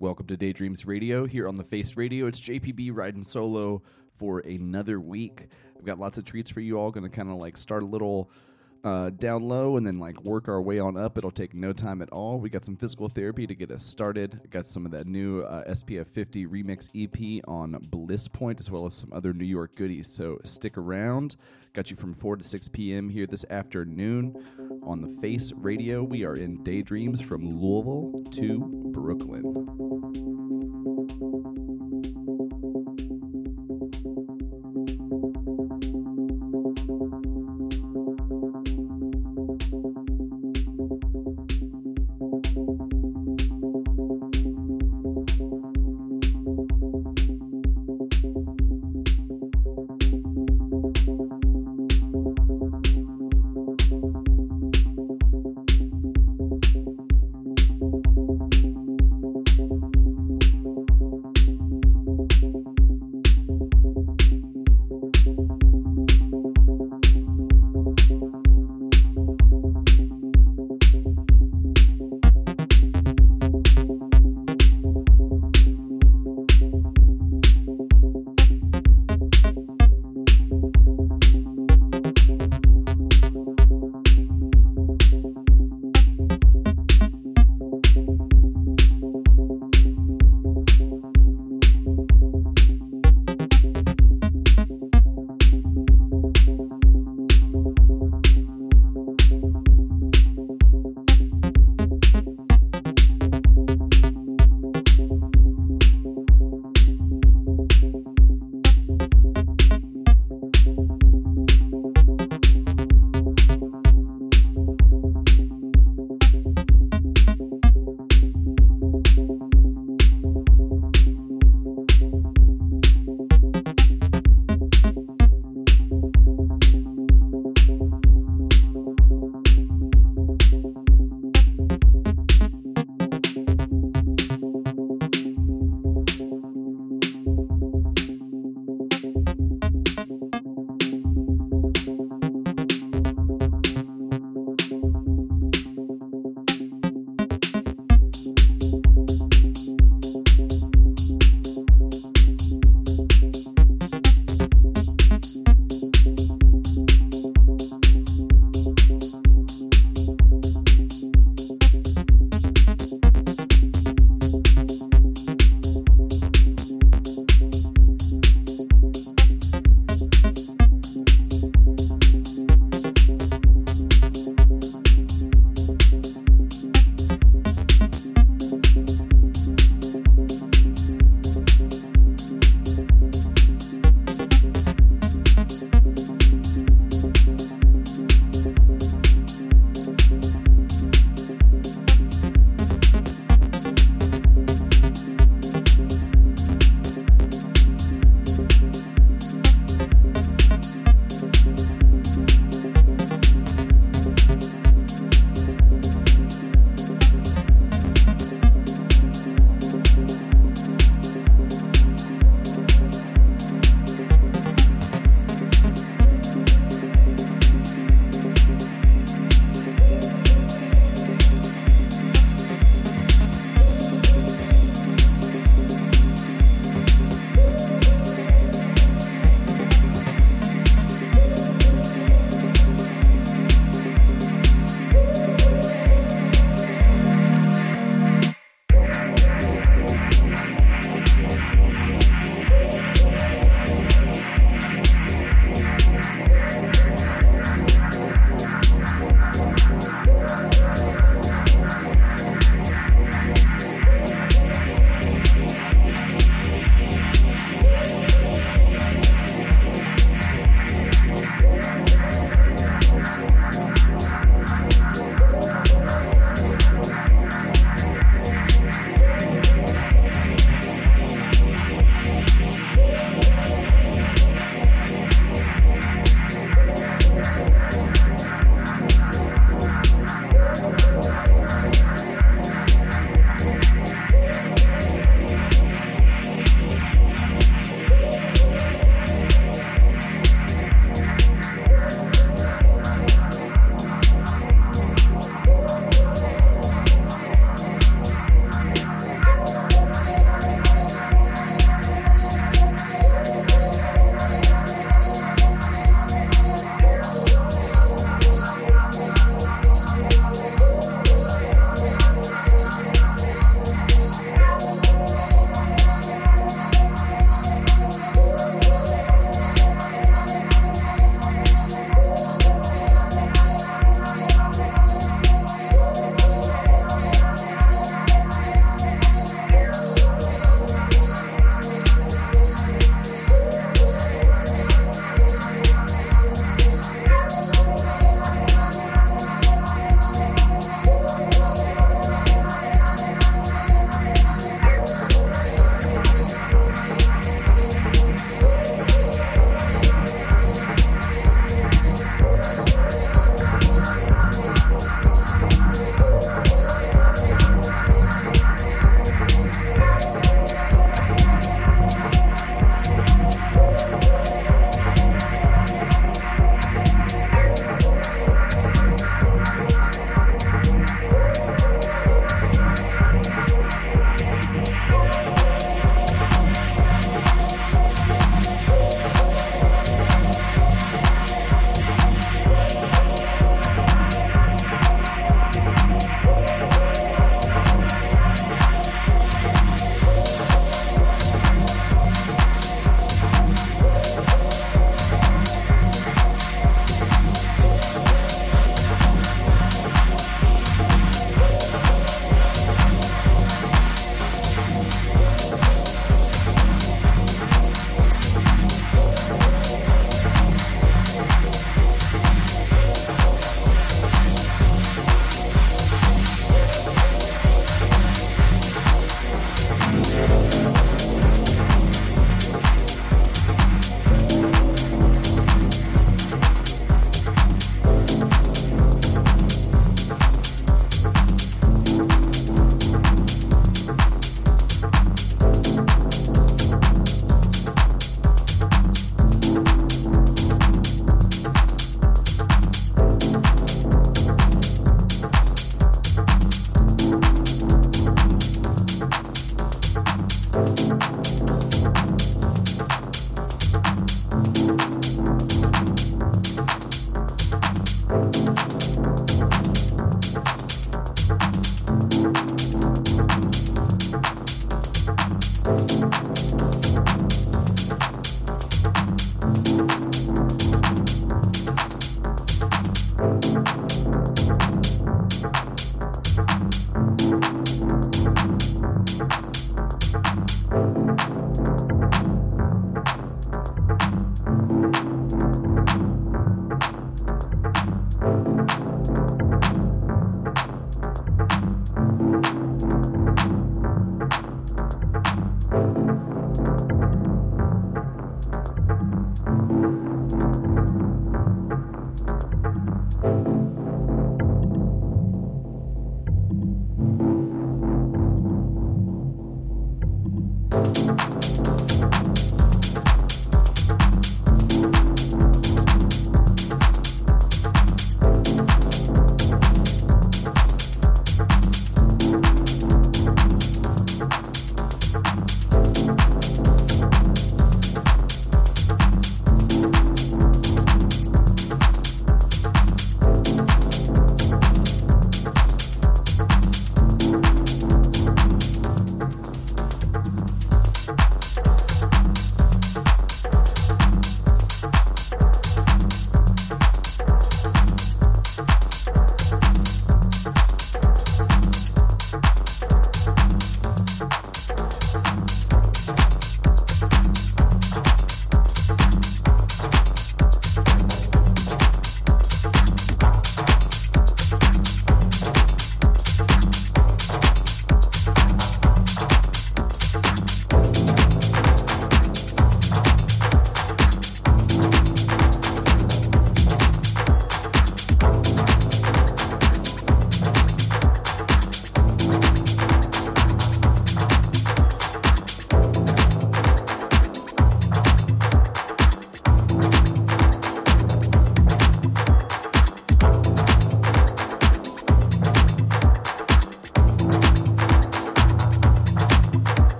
Welcome to Daydreams Radio here on the Face Radio. It's JPB riding solo for another week. I've got lots of treats for you all. Going to kind of like start a little uh, down low and then like work our way on up. It'll take no time at all. We got some physical therapy to get us started. Got some of that new uh, SPF 50 remix EP on Bliss Point as well as some other New York goodies. So stick around. Got you from 4 to 6 p.m. here this afternoon on the Face Radio. We are in Daydreams from Louisville to Brooklyn.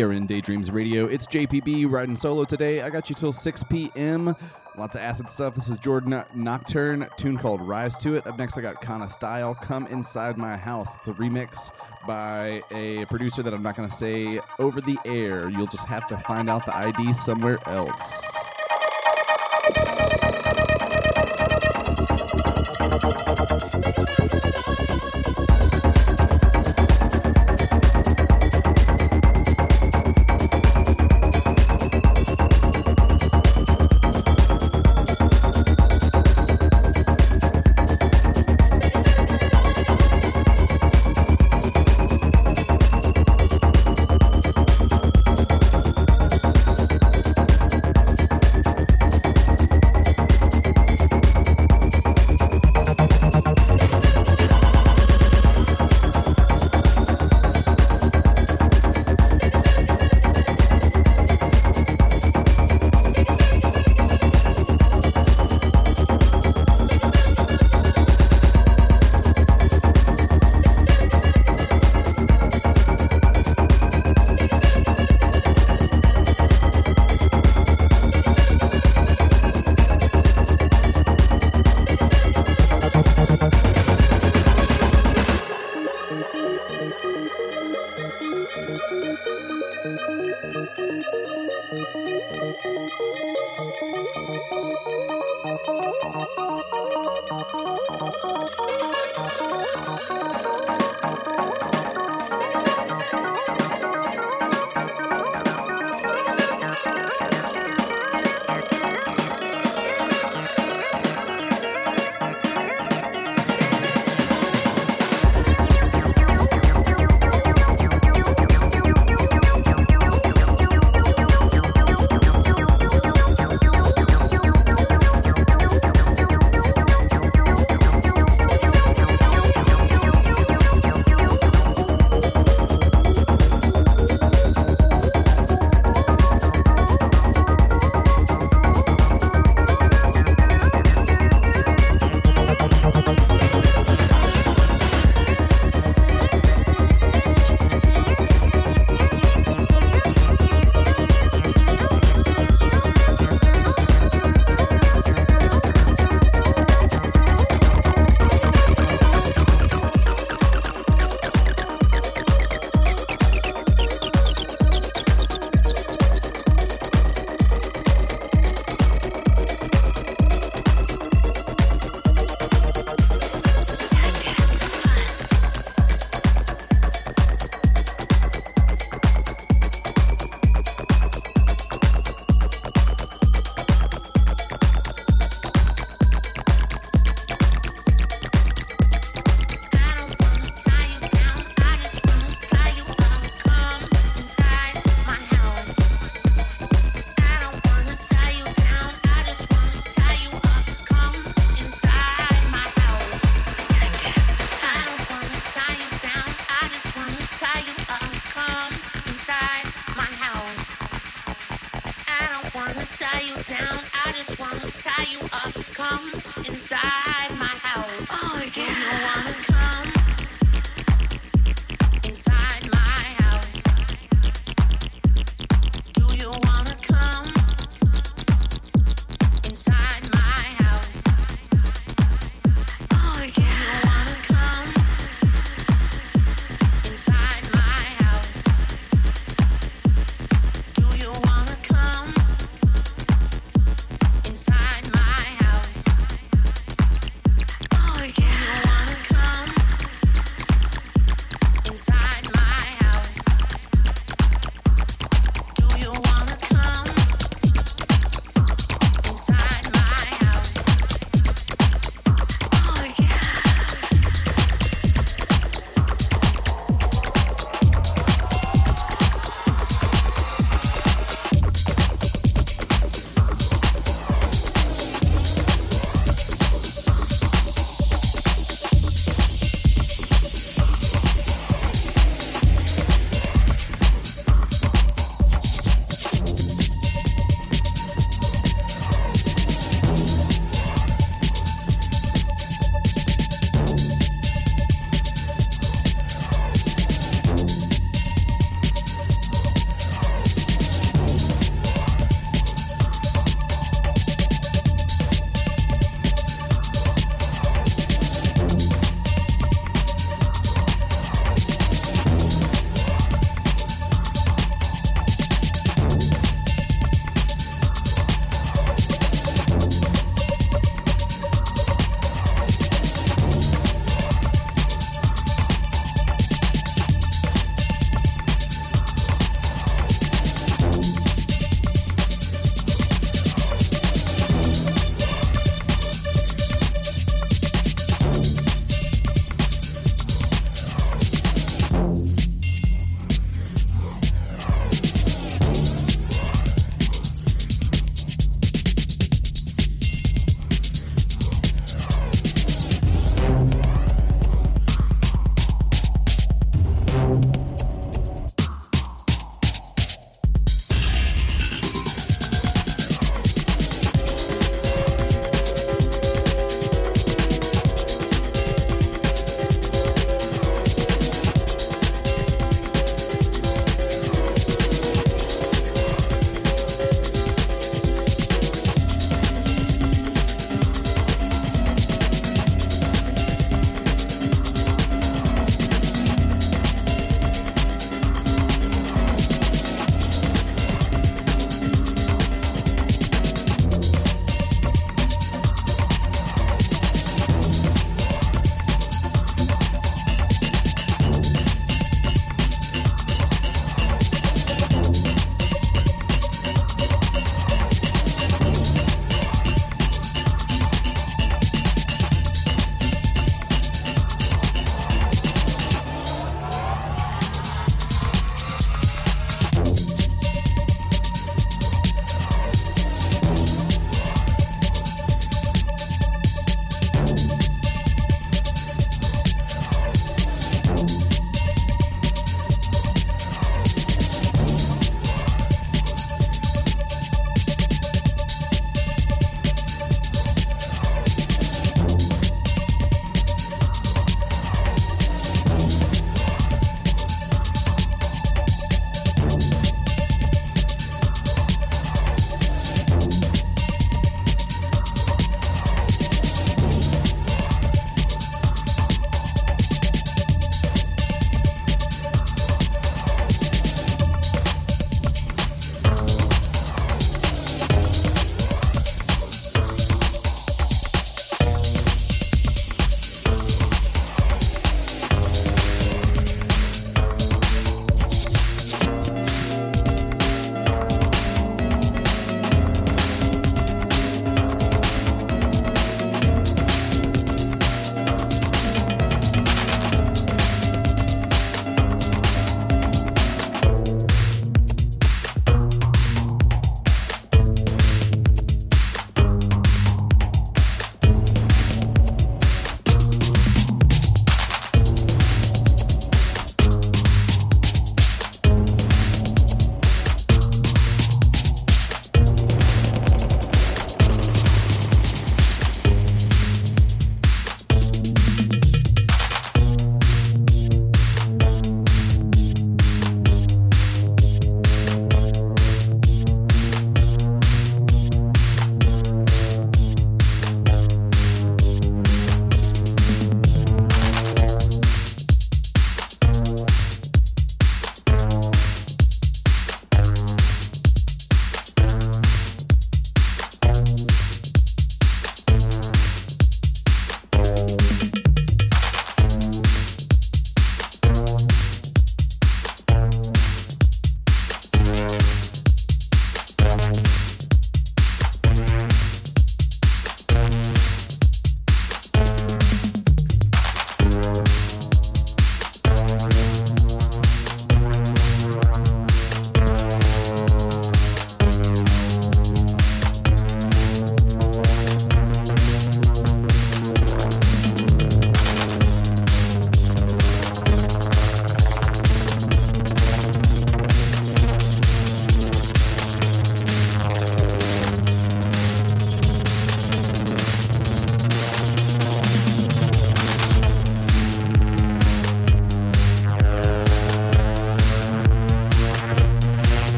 We are in Daydreams Radio. It's JPB riding solo today. I got you till 6 p.m. Lots of acid stuff. This is Jordan Nocturne, tune called Rise to It. Up next, I got Kana Style, Come Inside My House. It's a remix by a producer that I'm not going to say over the air. You'll just have to find out the ID somewhere else.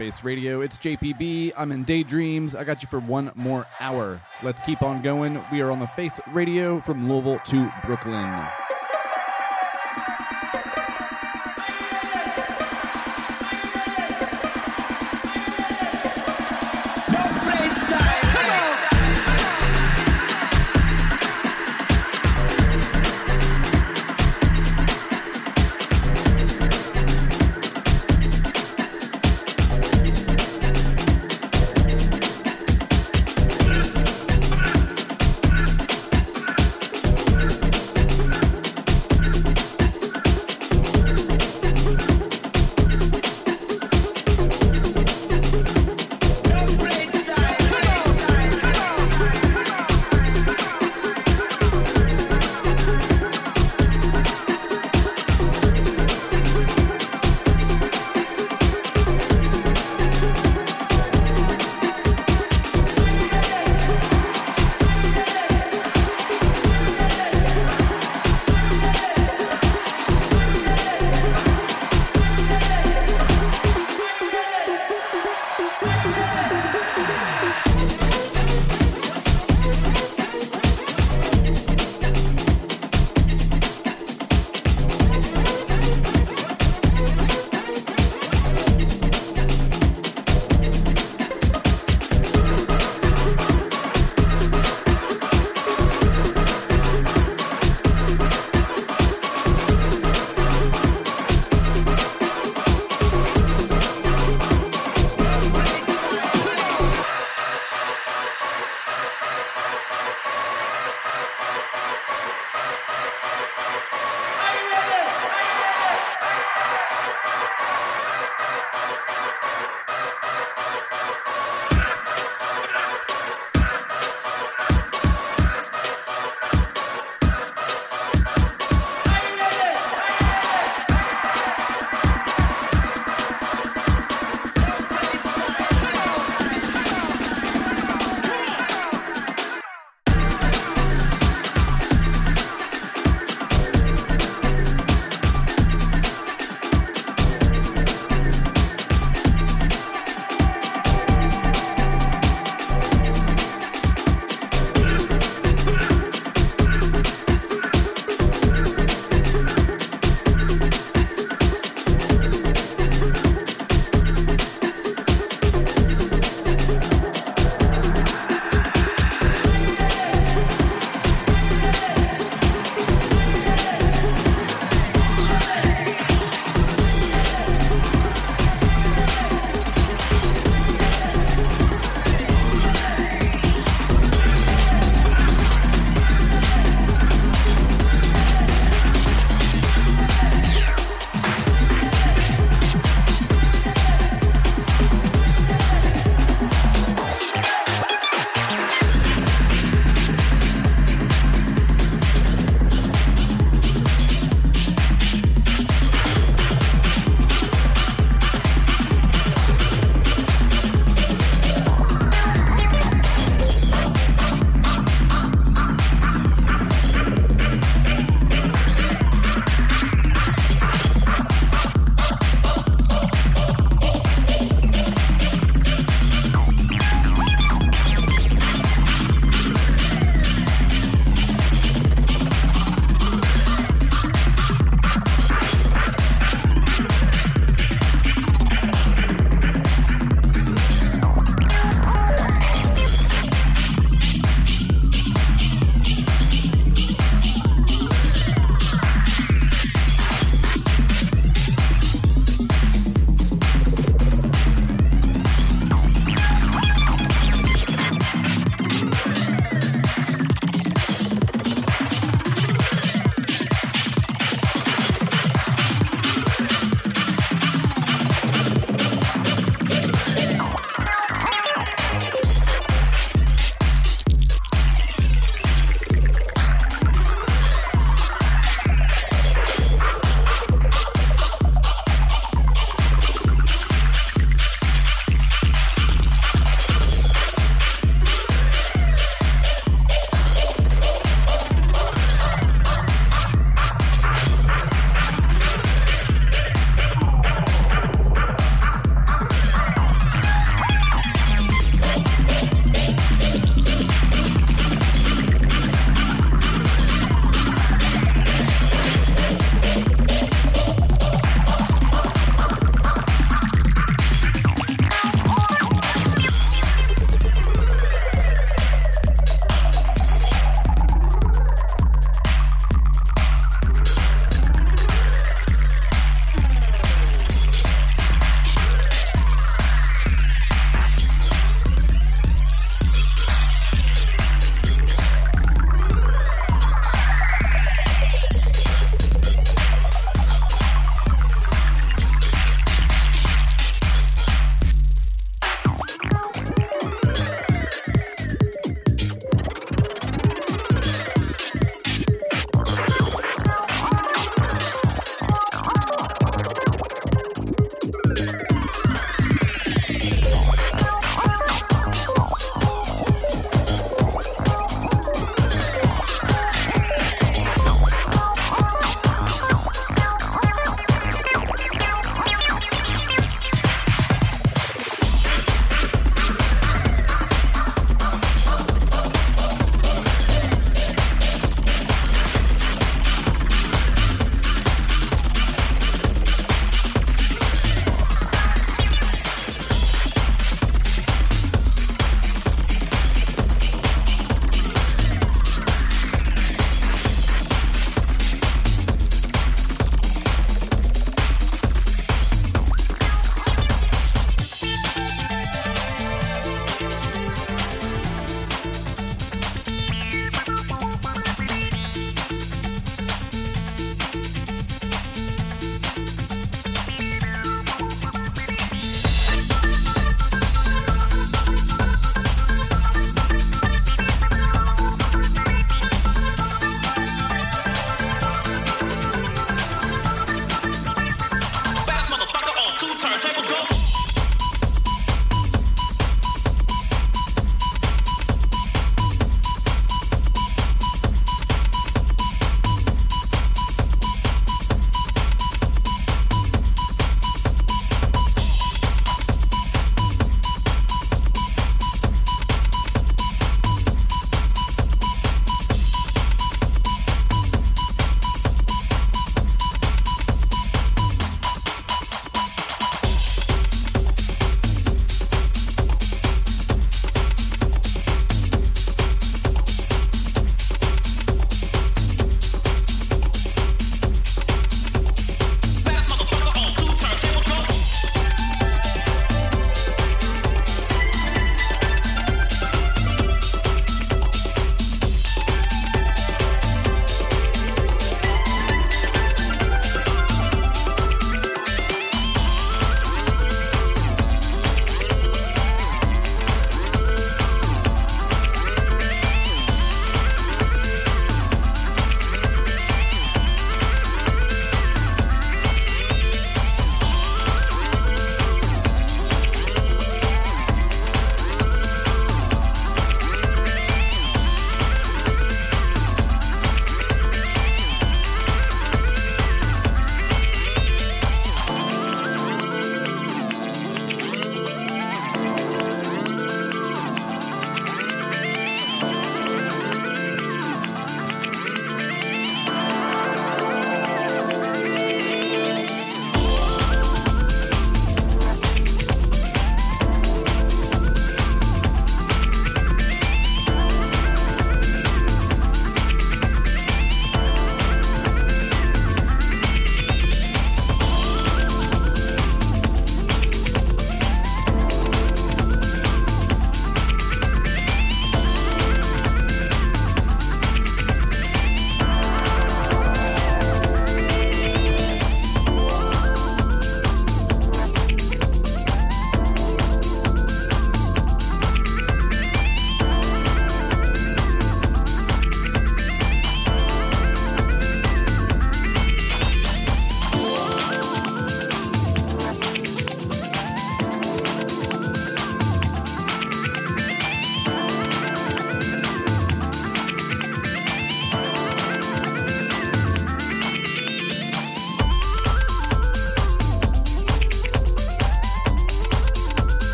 Face radio. It's JPB. I'm in Daydreams. I got you for one more hour. Let's keep on going. We are on the face radio from Louisville to Brooklyn.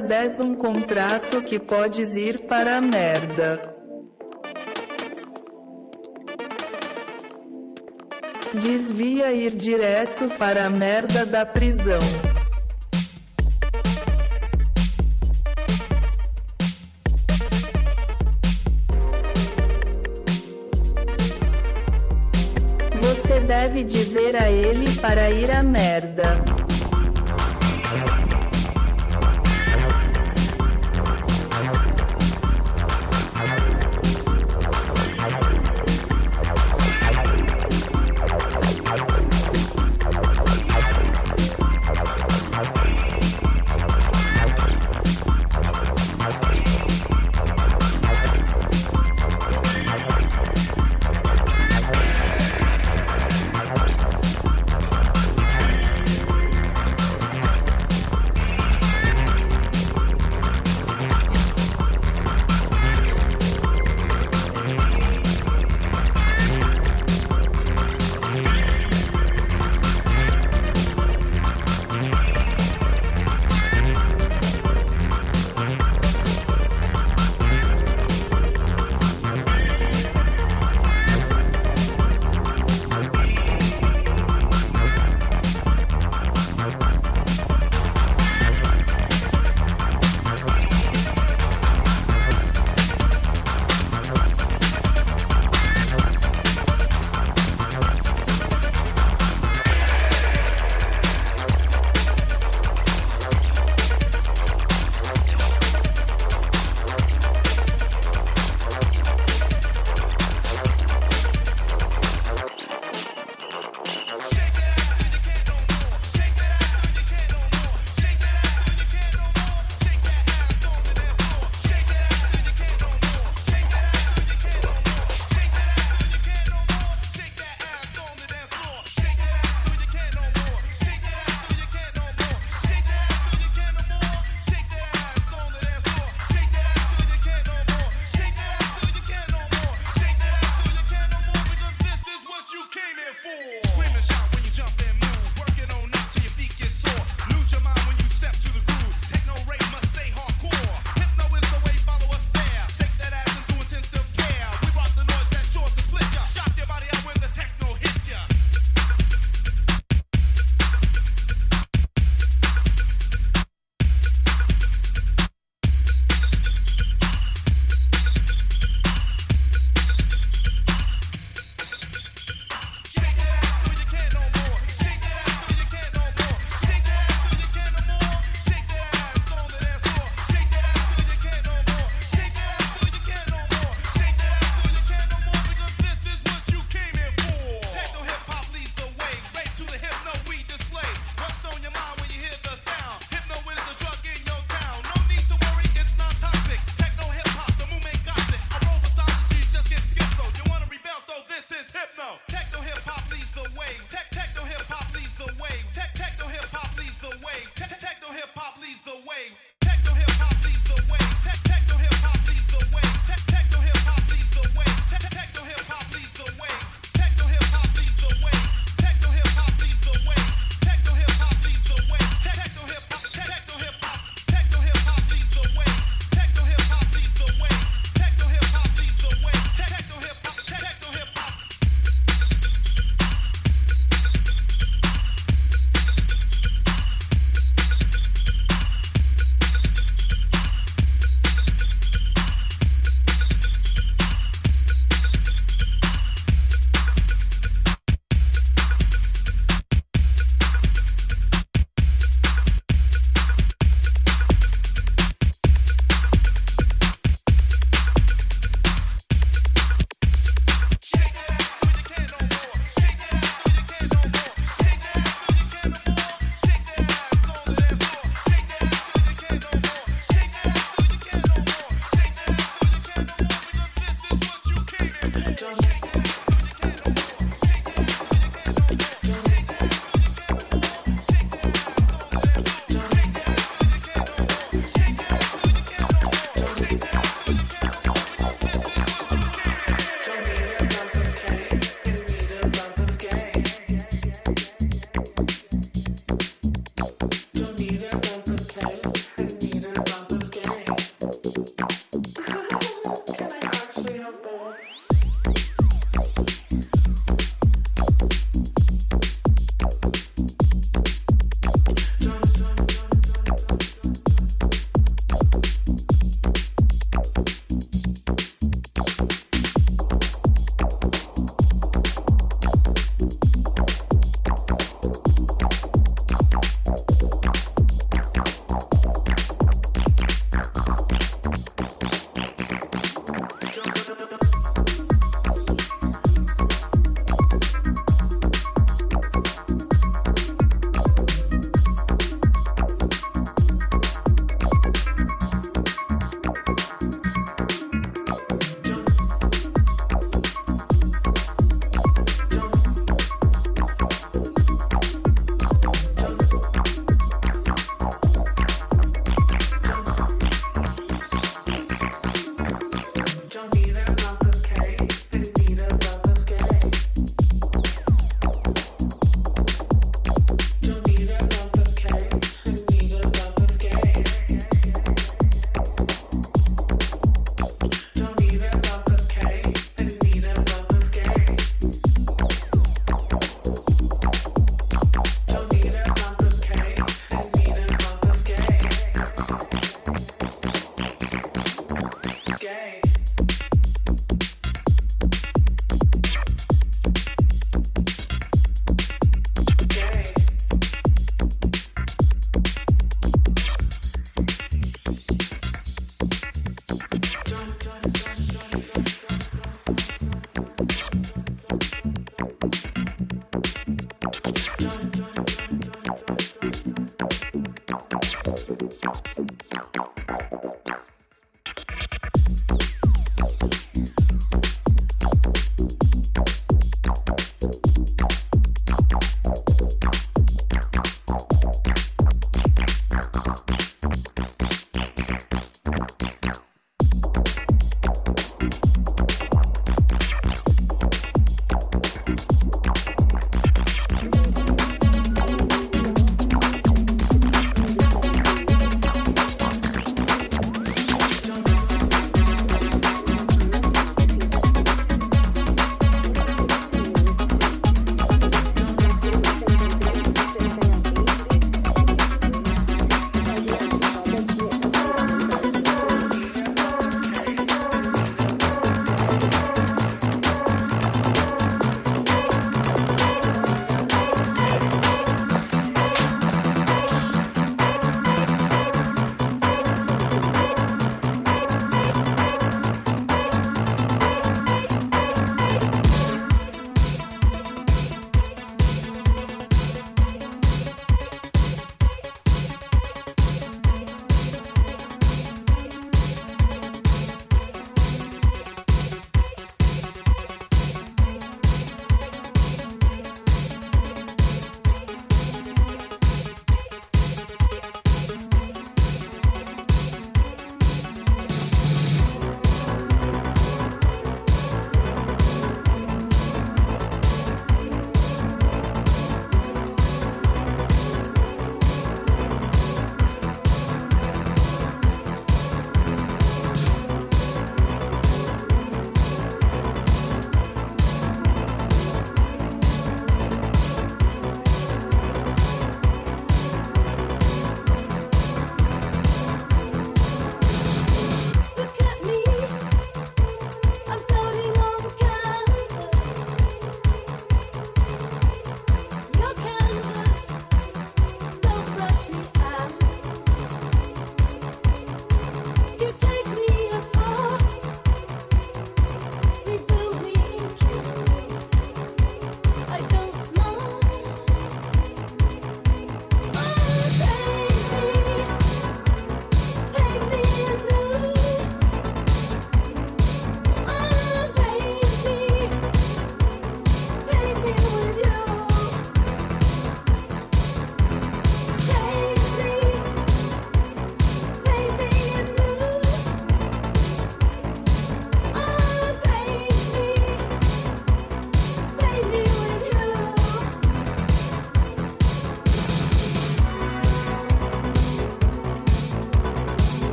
Certeza des um contrato que podes ir para a merda. Desvia ir direto para a merda da prisão. Você deve dizer a ele para ir à merda.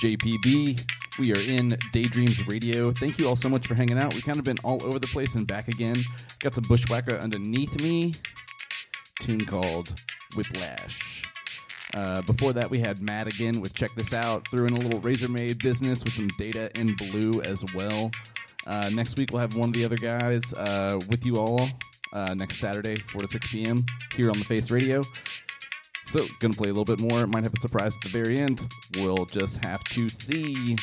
JPB. We are in Daydreams Radio. Thank you all so much for hanging out. We've kind of been all over the place and back again. Got some Bushwhacker underneath me. Tune called Whiplash. Uh, before that, we had Madigan with Check This Out. Threw in a little Razor Made business with some data in blue as well. Uh, next week, we'll have one of the other guys uh, with you all uh, next Saturday, 4 to 6 p.m. here on the Face Radio. So, gonna play a little bit more. Might have a surprise at the very end. We'll just have to see.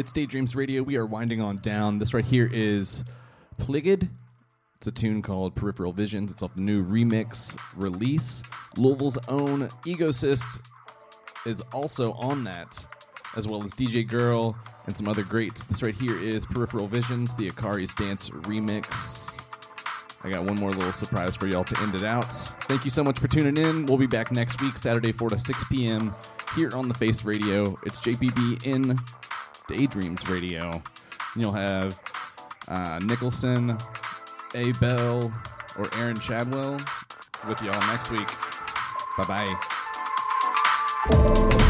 It's Daydreams Radio. We are winding on down. This right here is Pligid. It's a tune called Peripheral Visions. It's off the new remix release. Louisville's own Egosist is also on that, as well as DJ Girl and some other greats. This right here is Peripheral Visions, the Akari's Dance remix. I got one more little surprise for y'all to end it out. Thank you so much for tuning in. We'll be back next week, Saturday, 4 to 6 p.m. here on the Face Radio. It's JPB in Daydreams Radio. And you'll have uh, Nicholson, A. Bell, or Aaron Chadwell with y'all next week. Bye bye.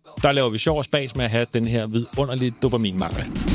Der laver vi sjov og spas med at have den her vidunderlige dopaminmangel.